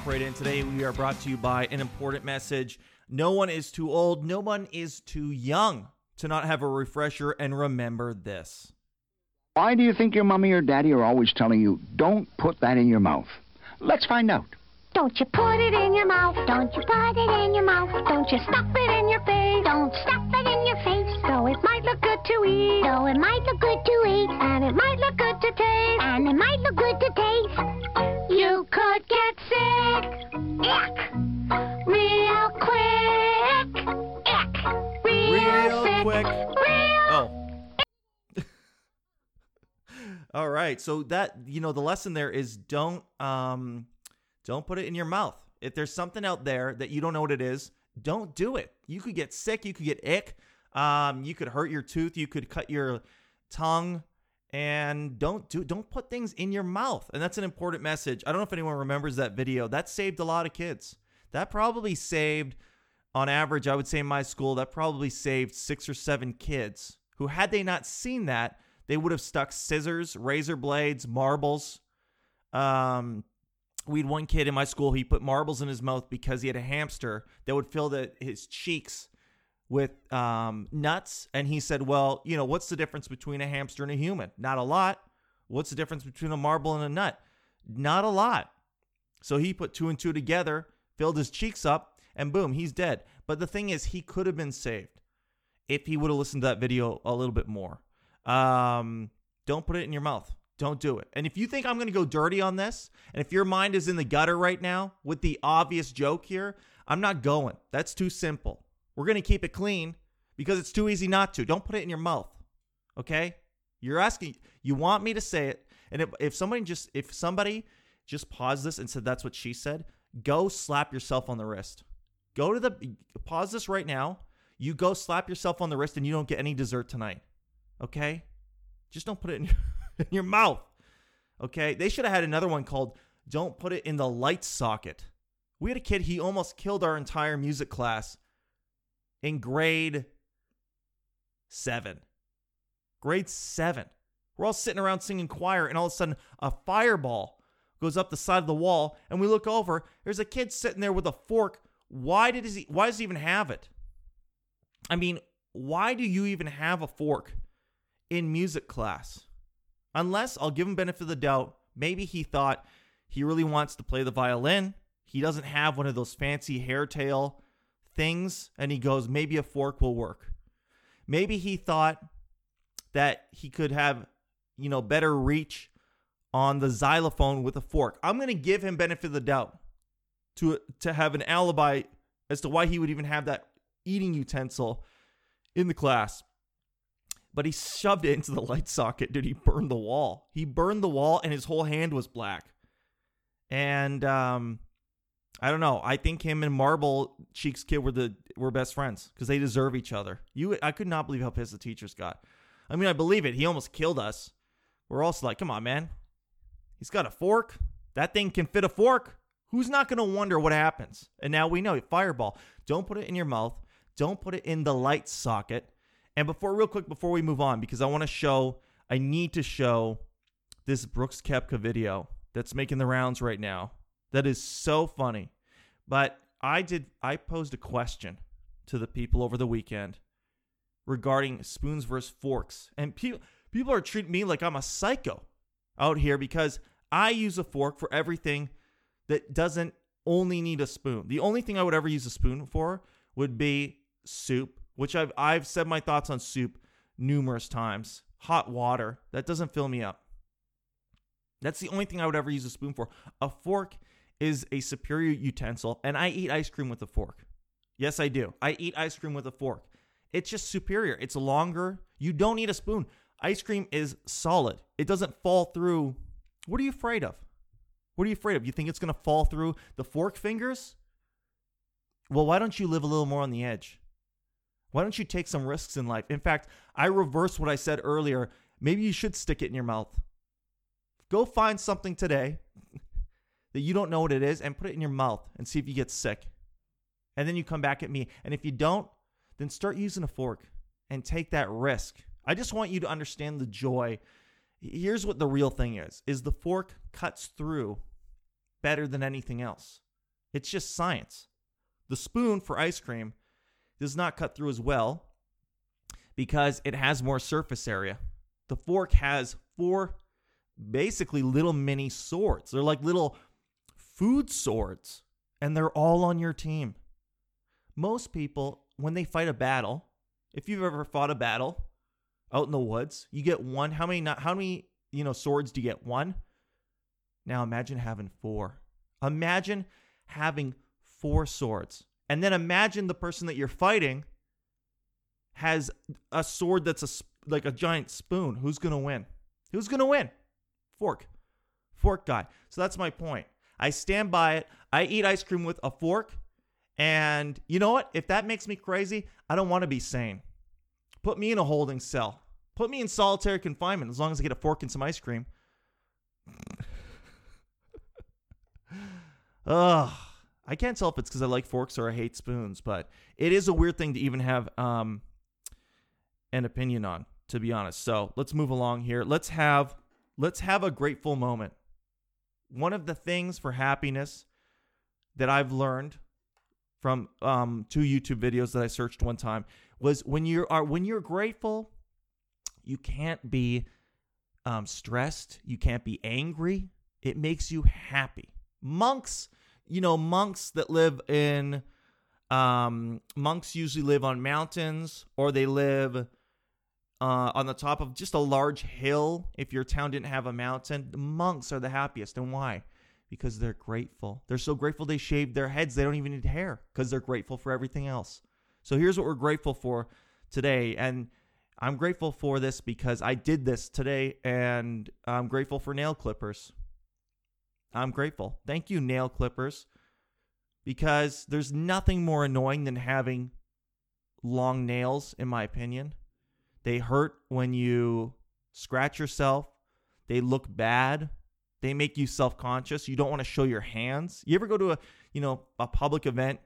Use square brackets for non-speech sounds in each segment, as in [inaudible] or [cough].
hop right in. Today we are brought to you by an important message. No one is too old, no one is too young to not have a refresher and remember this. Why do you think your mommy or daddy are always telling you, don't put that in your mouth? Let's find out. Don't you put it in your mouth. Don't you put it in your mouth. Don't you stuff it in your face. Don't stuff it in your face. Though it might look good to eat. Though it might look good to eat. And it might look good to taste. And it might look good to taste. Right. So that, you know, the lesson there is don't um don't put it in your mouth. If there's something out there that you don't know what it is, don't do it. You could get sick, you could get ick, um you could hurt your tooth, you could cut your tongue and don't do don't put things in your mouth. And that's an important message. I don't know if anyone remembers that video. That saved a lot of kids. That probably saved on average, I would say in my school, that probably saved six or seven kids who, had they not seen that, they would have stuck scissors, razor blades, marbles. Um, we had one kid in my school, he put marbles in his mouth because he had a hamster that would fill the, his cheeks with um, nuts. And he said, Well, you know, what's the difference between a hamster and a human? Not a lot. What's the difference between a marble and a nut? Not a lot. So he put two and two together, filled his cheeks up, and boom, he's dead. But the thing is, he could have been saved if he would have listened to that video a little bit more. Um, don't put it in your mouth. Don't do it. And if you think I'm going to go dirty on this, and if your mind is in the gutter right now with the obvious joke here, I'm not going. That's too simple. We're going to keep it clean because it's too easy not to. Don't put it in your mouth. Okay? You're asking, you want me to say it. And if, if somebody just, if somebody just paused this and said that's what she said, go slap yourself on the wrist. Go to the, pause this right now. You go slap yourself on the wrist and you don't get any dessert tonight. Okay? Just don't put it in your, [laughs] in your mouth. Okay? They should have had another one called Don't Put It in the Light Socket. We had a kid, he almost killed our entire music class in grade seven. Grade seven. We're all sitting around singing choir, and all of a sudden, a fireball goes up the side of the wall, and we look over. There's a kid sitting there with a fork. Why did he? Why does he even have it? I mean, why do you even have a fork in music class? Unless I'll give him benefit of the doubt. Maybe he thought he really wants to play the violin. He doesn't have one of those fancy hair tail things, and he goes, maybe a fork will work. Maybe he thought that he could have, you know, better reach on the xylophone with a fork. I'm going to give him benefit of the doubt to to have an alibi as to why he would even have that eating utensil in the class. But he shoved it into the light socket, dude. He burned the wall. He burned the wall, and his whole hand was black. And um, I don't know. I think him and Marble Cheeks kid were the were best friends because they deserve each other. You, I could not believe how pissed the teachers got. I mean, I believe it. He almost killed us. We're also like, come on, man. He's got a fork. That thing can fit a fork. Who's not going to wonder what happens? And now we know fireball. Don't put it in your mouth. Don't put it in the light socket. And before, real quick, before we move on, because I want to show, I need to show this Brooks Koepka video that's making the rounds right now. That is so funny. But I did, I posed a question to the people over the weekend regarding spoons versus forks. And people, people are treating me like I'm a psycho out here because I use a fork for everything that doesn't only need a spoon. The only thing I would ever use a spoon for would be soup, which I've I've said my thoughts on soup numerous times. Hot water, that doesn't fill me up. That's the only thing I would ever use a spoon for. A fork is a superior utensil, and I eat ice cream with a fork. Yes, I do. I eat ice cream with a fork. It's just superior. It's longer. You don't need a spoon. Ice cream is solid. It doesn't fall through. What are you afraid of? What are you afraid of? You think it's going to fall through the fork fingers? Well, why don't you live a little more on the edge? Why don't you take some risks in life? In fact, I reverse what I said earlier. Maybe you should stick it in your mouth. Go find something today [laughs] that you don't know what it is and put it in your mouth and see if you get sick. And then you come back at me. And if you don't, then start using a fork and take that risk. I just want you to understand the joy. Here's what the real thing is is the fork cuts through better than anything else. It's just science. The spoon for ice cream does not cut through as well because it has more surface area. The fork has four basically little mini swords. They're like little food swords, and they're all on your team. Most people, when they fight a battle, if you've ever fought a battle out in the woods, you get one. How many? How many? You know, swords do you get? One. Now imagine having four. Imagine having four swords, and then imagine the person that you're fighting has a sword that's a like a giant spoon. Who's gonna win? Who's gonna win? Fork, fork guy. So that's my point. I stand by it. I eat ice cream with a fork. And you know what? If that makes me crazy, I don't want to be sane. Put me in a holding cell. Put me in solitary confinement as long as I get a fork and some ice cream. [laughs] Ugh. I can't tell if it's because I like forks or I hate spoons, but it is a weird thing to even have um, an opinion on, to be honest. So let's move along here. Let's have let's have a grateful moment. One of the things for happiness that I've learned from um, two YouTube videos that I searched one time was when you are when you're grateful, you can't be um, stressed, you can't be angry. It makes you happy. Monks, you know, monks that live in um, monks usually live on mountains or they live uh, on the top of just a large hill. If your town didn't have a mountain, the monks are the happiest. And why? because they're grateful. They're so grateful they shaved their heads. They don't even need hair because they're grateful for everything else. So here's what we're grateful for today. And I'm grateful for this because I did this today and I'm grateful for nail clippers. I'm grateful. Thank you, nail clippers, because there's nothing more annoying than having long nails, in my opinion. They hurt when you scratch yourself, they look bad they make you self-conscious. You don't want to show your hands. You ever go to a, you know, a public event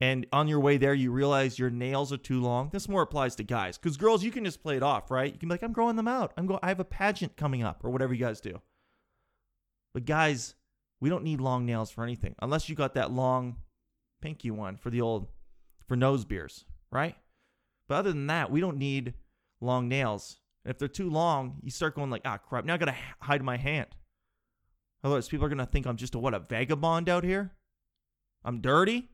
and on your way there you realize your nails are too long? This more applies to guys cuz girls you can just play it off, right? You can be like I'm growing them out. I'm go I have a pageant coming up or whatever you guys do. But guys, we don't need long nails for anything unless you got that long pinky one for the old for nose beers, right? But other than that, we don't need long nails. And if they're too long, you start going like, ah, crap! Now I gotta hide my hand. Otherwise, people are to think I'm just a what, a vagabond out here? I'm dirty?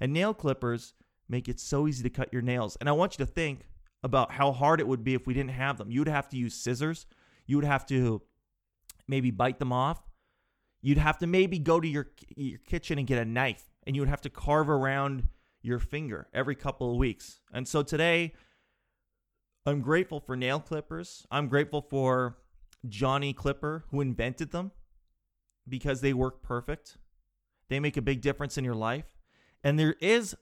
And nail clippers make it so easy to cut your nails. And I want you to think about how hard it would be if we didn't have them. You would have to use scissors. You would have to maybe bite them off. You'd have to maybe go to your, your kitchen and get a knife, and you would have to carve around your finger every couple of weeks. And so today, I'm grateful for nail clippers. I'm grateful for Johnny Clipper, who invented them because they work perfect. They make a big difference in your life. And there is,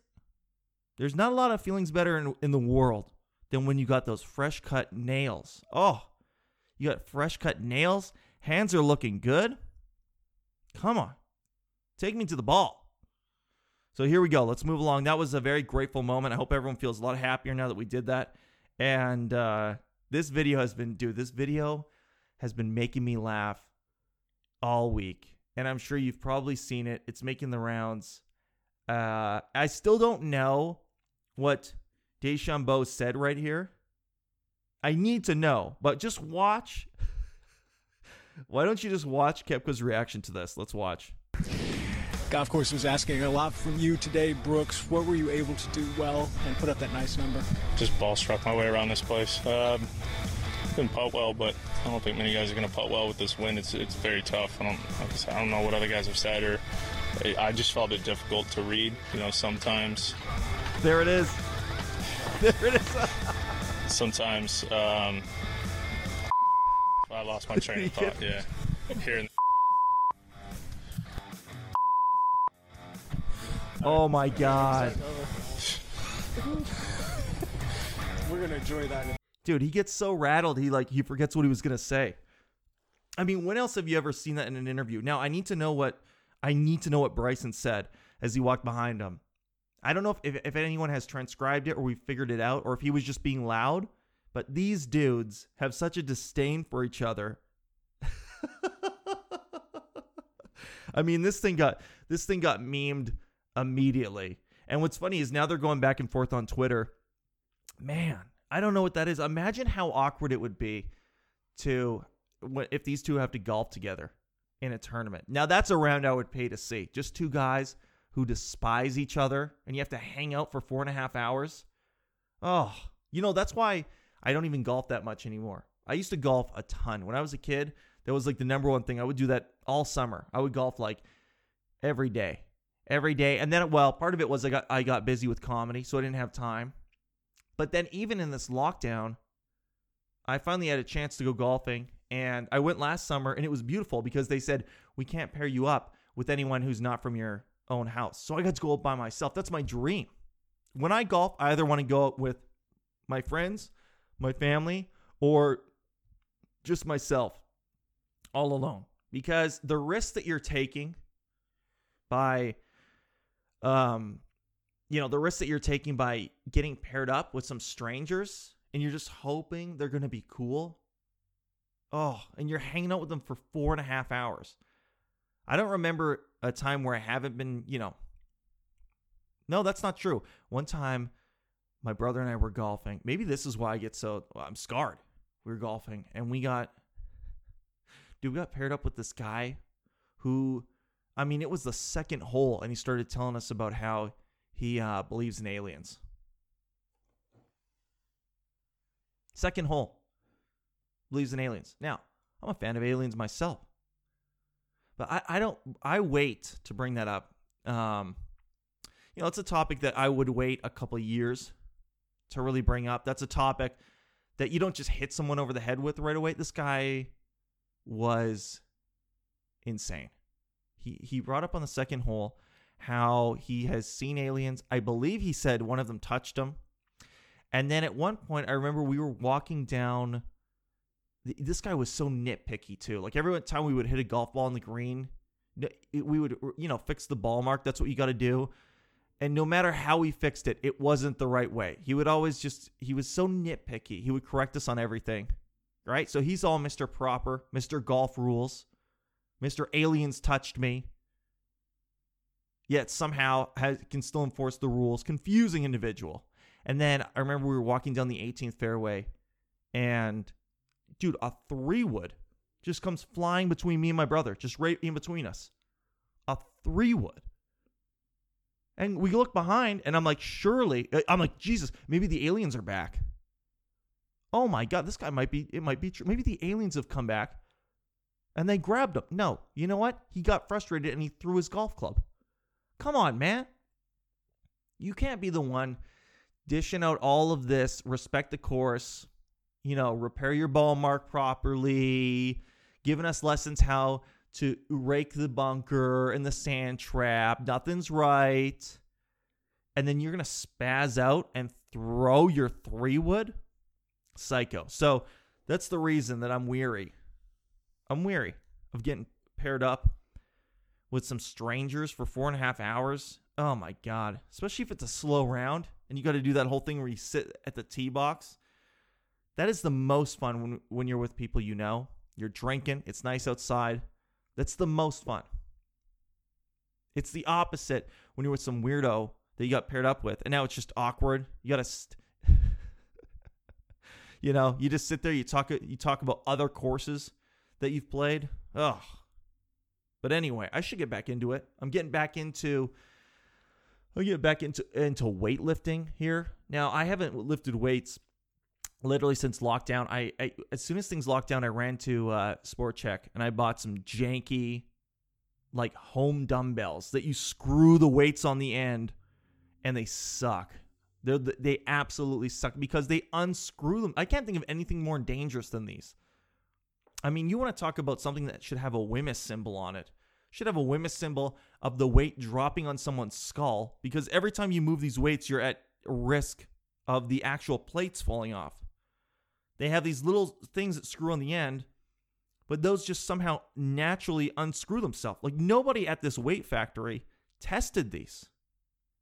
there's not a lot of feelings better in, in the world than when you got those fresh cut nails. Oh, you got fresh cut nails. Hands are looking good. Come on. Take me to the ball. So here we go. Let's move along. That was a very grateful moment. I hope everyone feels a lot happier now that we did that. And uh, this video has been, dude, this video has been making me laugh all week. And I'm sure you've probably seen it. It's making the rounds. Uh, I still don't know what DeChambeau said right here. I need to know, but just watch. Why don't you just watch Koepka's reaction to this? Let's watch. Golf course was asking a lot from you today, Brooks. What were you able to do well and put up that nice number? Just ball struck my way around this place. Um, didn't putt well, but I don't think many guys are going to putt well with this wind. It's it's very tough. I don't I don't know what other guys have said or I just felt it difficult to read. You know, sometimes. There it is. [laughs] There it is. [laughs] sometimes um, I lost my train of [laughs] thought. Yeah, here. In- oh my god. [laughs] We're gonna enjoy that. Dude, he gets so rattled he like he forgets what he was gonna say. I mean, when else have you ever seen that in an interview? Now I need to know what I need to know what Bryson said as he walked behind him. I don't know if, if, if anyone has transcribed it or we figured it out or if he was just being loud, but these dudes have such a disdain for each other. [laughs] I mean, this thing got this thing got memed immediately. And what's funny is now they're going back and forth on Twitter. Man, I don't know what that is. Imagine how awkward it would be to if these two have to golf together in a tournament. Now that's a round I would pay to see. Just two guys who despise each other, and you have to hang out for four and a half hours. Oh, you know that's why I don't even golf that much anymore. I used to golf a ton when I was a kid. That was like the number one thing. I would do that all summer. I would golf like every day, every day. And then, well, part of it was I got I got busy with comedy, so I didn't have time. But then, even in this lockdown, I finally had a chance to go golfing, and I went last summer, and it was beautiful because they said we can't pair you up with anyone who's not from your own house. So I got to go by myself. That's my dream. When I golf, I either want to go with my friends, my family, or just myself all alone. Because the risk that you're taking by um you know the risk that you're taking by getting paired up with some strangers and you're just hoping they're going to be cool oh and you're hanging out with them for four and a half hours. I don't remember a time where i haven't been you know. No that's not true. One time my brother and i were golfing. Maybe this is why i get so well, i'm scarred. We were golfing and we got dude we got paired up with this guy who i mean it was the second hole and he started telling us about how he uh, believes in aliens. Second hole. Believes in aliens. Now i'm a fan of aliens myself. But i, I don't i wait to bring that up. Um, you know it's a topic that i would wait a couple years to really bring up that's a topic that you don't just hit someone over the head with right away. This guy was insane. He he brought up on the second hole how he has seen aliens. I believe he said one of them touched him. And then at one point I remember we were walking down this guy was so nitpicky too. Like every time we would hit a golf ball on the green, we would you know fix the ball mark. That's what you got to do. And no matter how he fixed it, it wasn't the right way. He would always just, he was so nitpicky. He would correct us on everything, right? So he's all Mr. Proper, Mr. Golf Rules, Mr. Aliens touched me. Yet somehow has, can still enforce the rules. Confusing individual. And then I remember we were walking down the 18th fairway, and dude, a three wood just comes flying between me and my brother, just right in between us. A three wood. And we look behind, and I'm like, surely, uh, I'm like, Jesus, maybe the aliens are back. Oh my God, this guy might be, it might be true. Maybe the aliens have come back and they grabbed him. No, you know what? He got frustrated and he threw his golf club. Come on, man. You can't be the one dishing out all of this, respect the course, you know, repair your ball mark properly, giving us lessons how to rake the bunker and the sand trap. Nothing's right. And then you're going to spaz out and throw your three wood? Psycho. So that's the reason that I'm weary. I'm weary of getting paired up with some strangers for four and a half hours. Oh my God. Especially if it's a slow round and you got to do that whole thing where you sit at the tee box. That is the most fun when, when you're with people you know. You're drinking, it's nice outside. That's the most fun. It's the opposite when you're with some weirdo that you got paired up with, and now it's just awkward. You gotta, st- [laughs] you know, you just sit there. You talk. You talk about other courses that you've played. Ugh. But anyway, I should get back into it. I'm getting back into. I'll get back into into weightlifting here. Now I haven't lifted weights literally since lockdown. I, I as soon as things locked down, I ran to uh, Sport Chek and I bought some janky, like home dumbbells that you screw the weights on the end, and they suck. They they absolutely suck because they unscrew them. I can't think of anything more dangerous than these. I mean, you want to talk about something that should have a WHMIS symbol on it. Should have a WHMIS symbol of the weight dropping on someone's skull because every time you move these weights, you're at risk of the actual plates falling off. They have these little things that screw on the end, but those just somehow naturally unscrew themselves. Like nobody at this weight factory tested these.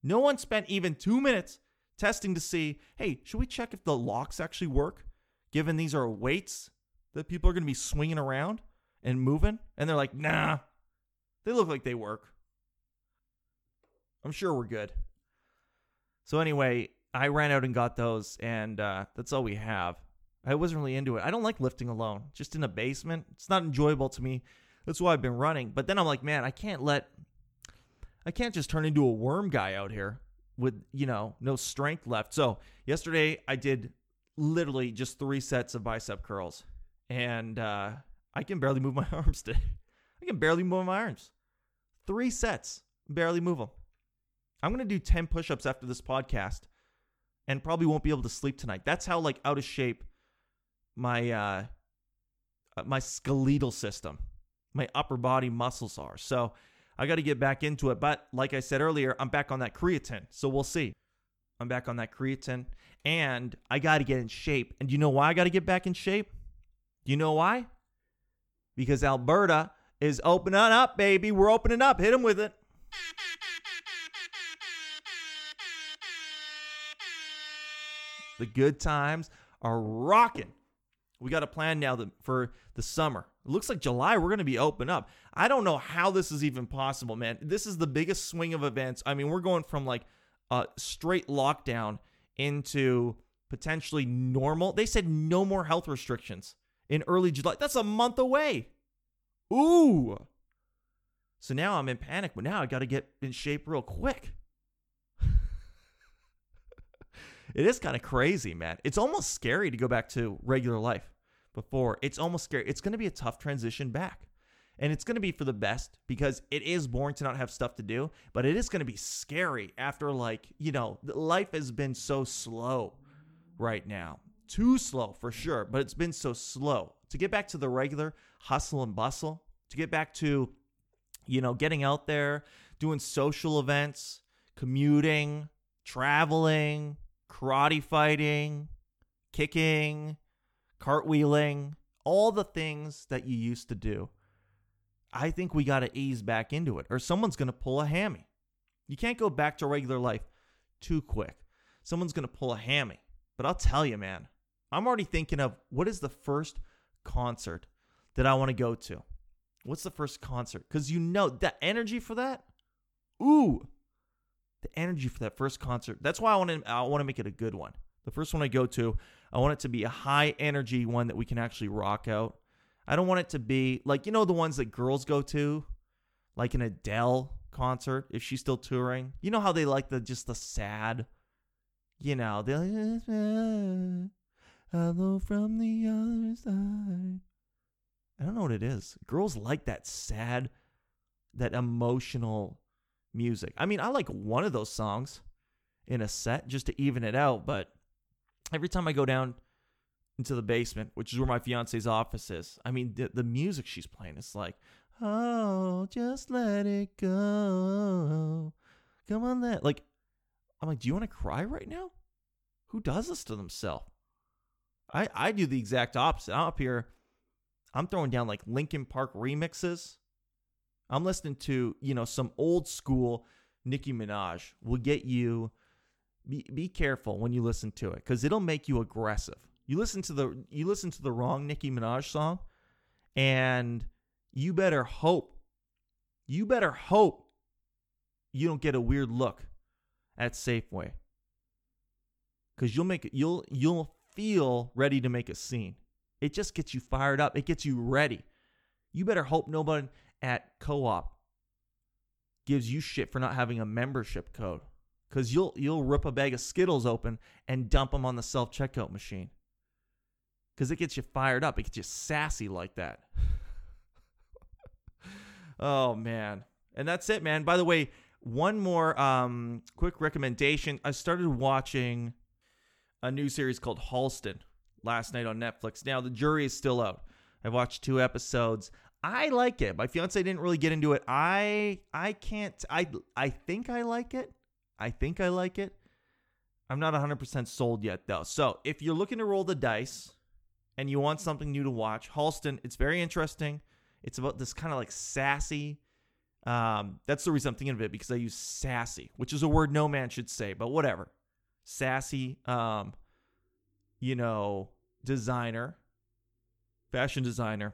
No one spent even two minutes testing to see hey, should we check if the locks actually work, given these are weights that people are going to be swinging around and moving? And they're like, nah, They look like they work. I'm sure we're good. So anyway, I ran out and got those, and uh, that's all we have. I wasn't really into it. I don't like lifting alone, just in a basement. It's not enjoyable to me. That's why I've been running. But then I'm like, man, I can't let, I can't just turn into a worm guy out here with you know no strength left. So yesterday I did literally just three sets of bicep curls, and uh, I can barely move my [laughs] arms today. I can barely move my arms. Three sets, barely move them. I'm gonna do ten push-ups after this podcast, and probably won't be able to sleep tonight. That's how like out of shape my uh, uh my skeletal system, my upper body muscles are. So I got to get back into it. But like I said earlier, I'm back on that creatine. So we'll see. I'm back on that creatine and I got to get in shape. And you know why I got to get back in shape? You know why? Because Alberta is opening up, baby. We're opening up. Hit them with it. The good times are rocking. We got a plan now that for the summer. It looks like July we're going to be open up. I don't know how this is even possible, man. This is the biggest swing of events. I mean, we're going from like a straight lockdown into potentially normal. They said no more health restrictions in early July. That's a month away. Ooh. So now I'm in panic, but now I got to get in shape real quick. [laughs] it is kind of crazy, man. It's almost scary to go back to regular life before. It's almost scary. It's going to be a tough transition back. And it's going to be for the best because it is boring to not have stuff to do, but it is going to be scary after, like, you know, life has been so slow right now. Too slow for sure, but it's been so slow. To get back to the regular hustle and bustle, to get back to, you know, getting out there, doing social events, commuting, traveling, karate fighting, kicking, cartwheeling, all the things that you used to do. I think we got to ease back into it, or someone's going to pull a hammy. You can't go back to regular life too quick. Someone's going to pull a hammy. But I'll tell you, man, I'm already thinking of what is the first concert that I want to go to? What's the first concert? Because you know that energy for that. Ooh, the energy for that first concert. That's why I want to. I want to make it a good one. The first one I go to, I want it to be a high energy one that we can actually rock out. I don't want it to be like, you know, the ones that girls go to, like an Adele concert, if she's still touring. You know how they like the just the sad, you know, they like, hello from the other side. I don't know what it is. Girls like that sad, that emotional music. I mean, I like one of those songs in a set just to even it out, but every time I go down into the basement, which is where my fiance's office is, I mean, the, the music she's playing is like, oh, just let it go. Come on, that. Like, I'm like, do you want to cry right now? Who does this to themselves? I, I do the exact opposite. I'm up here, I'm throwing down like Linkin Park remixes. I'm listening to, you know, some old school Nicki Minaj will get you be be careful when you listen to it because it'll make you aggressive. You listen to the you listen to the wrong Nicki Minaj song, and you better hope, you better hope you don't get a weird look at Safeway because you'll make you'll you'll feel ready to make a scene. It just gets you fired up. It gets you ready. You better hope nobody at co-op gives you shit for not having a membership code because you'll you'll rip a bag of Skittles open and dump them on the self checkout machine because it gets you fired up. It gets you sassy like that. [laughs] oh man, and that's it, man. By the way, one more um, quick recommendation. I started watching a new series called Halston last night on Netflix. Now the jury is still out. I watched two episodes. I like it. My fiance didn't really get into it. I I can't I I think I like it. I think I like it. I'm not 100% sold yet, though. So if you're looking to roll the dice and you want something new to watch, Halston, it's very interesting. It's about this kind of like sassy. Um, that's the reason I'm thinking of it because I use sassy, which is a word no man should say, but whatever. Sassy, um, you know, designer, fashion designer,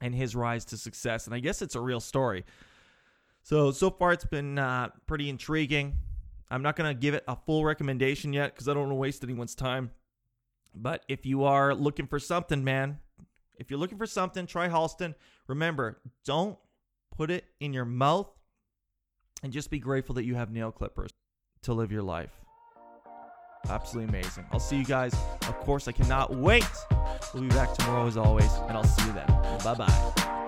and his rise to success. And I guess it's a real story. So so far it's been uh, pretty intriguing. I'm not gonna give it a full recommendation yet because I don't want to waste anyone's time. But if you are looking for something, man, if you're looking for something, try Halston. Remember, don't put it in your mouth, and just be grateful that you have nail clippers to live your life. Absolutely amazing. I'll see you guys. Of course, I cannot wait. We'll be back tomorrow as always, and I'll see you then. Bye bye.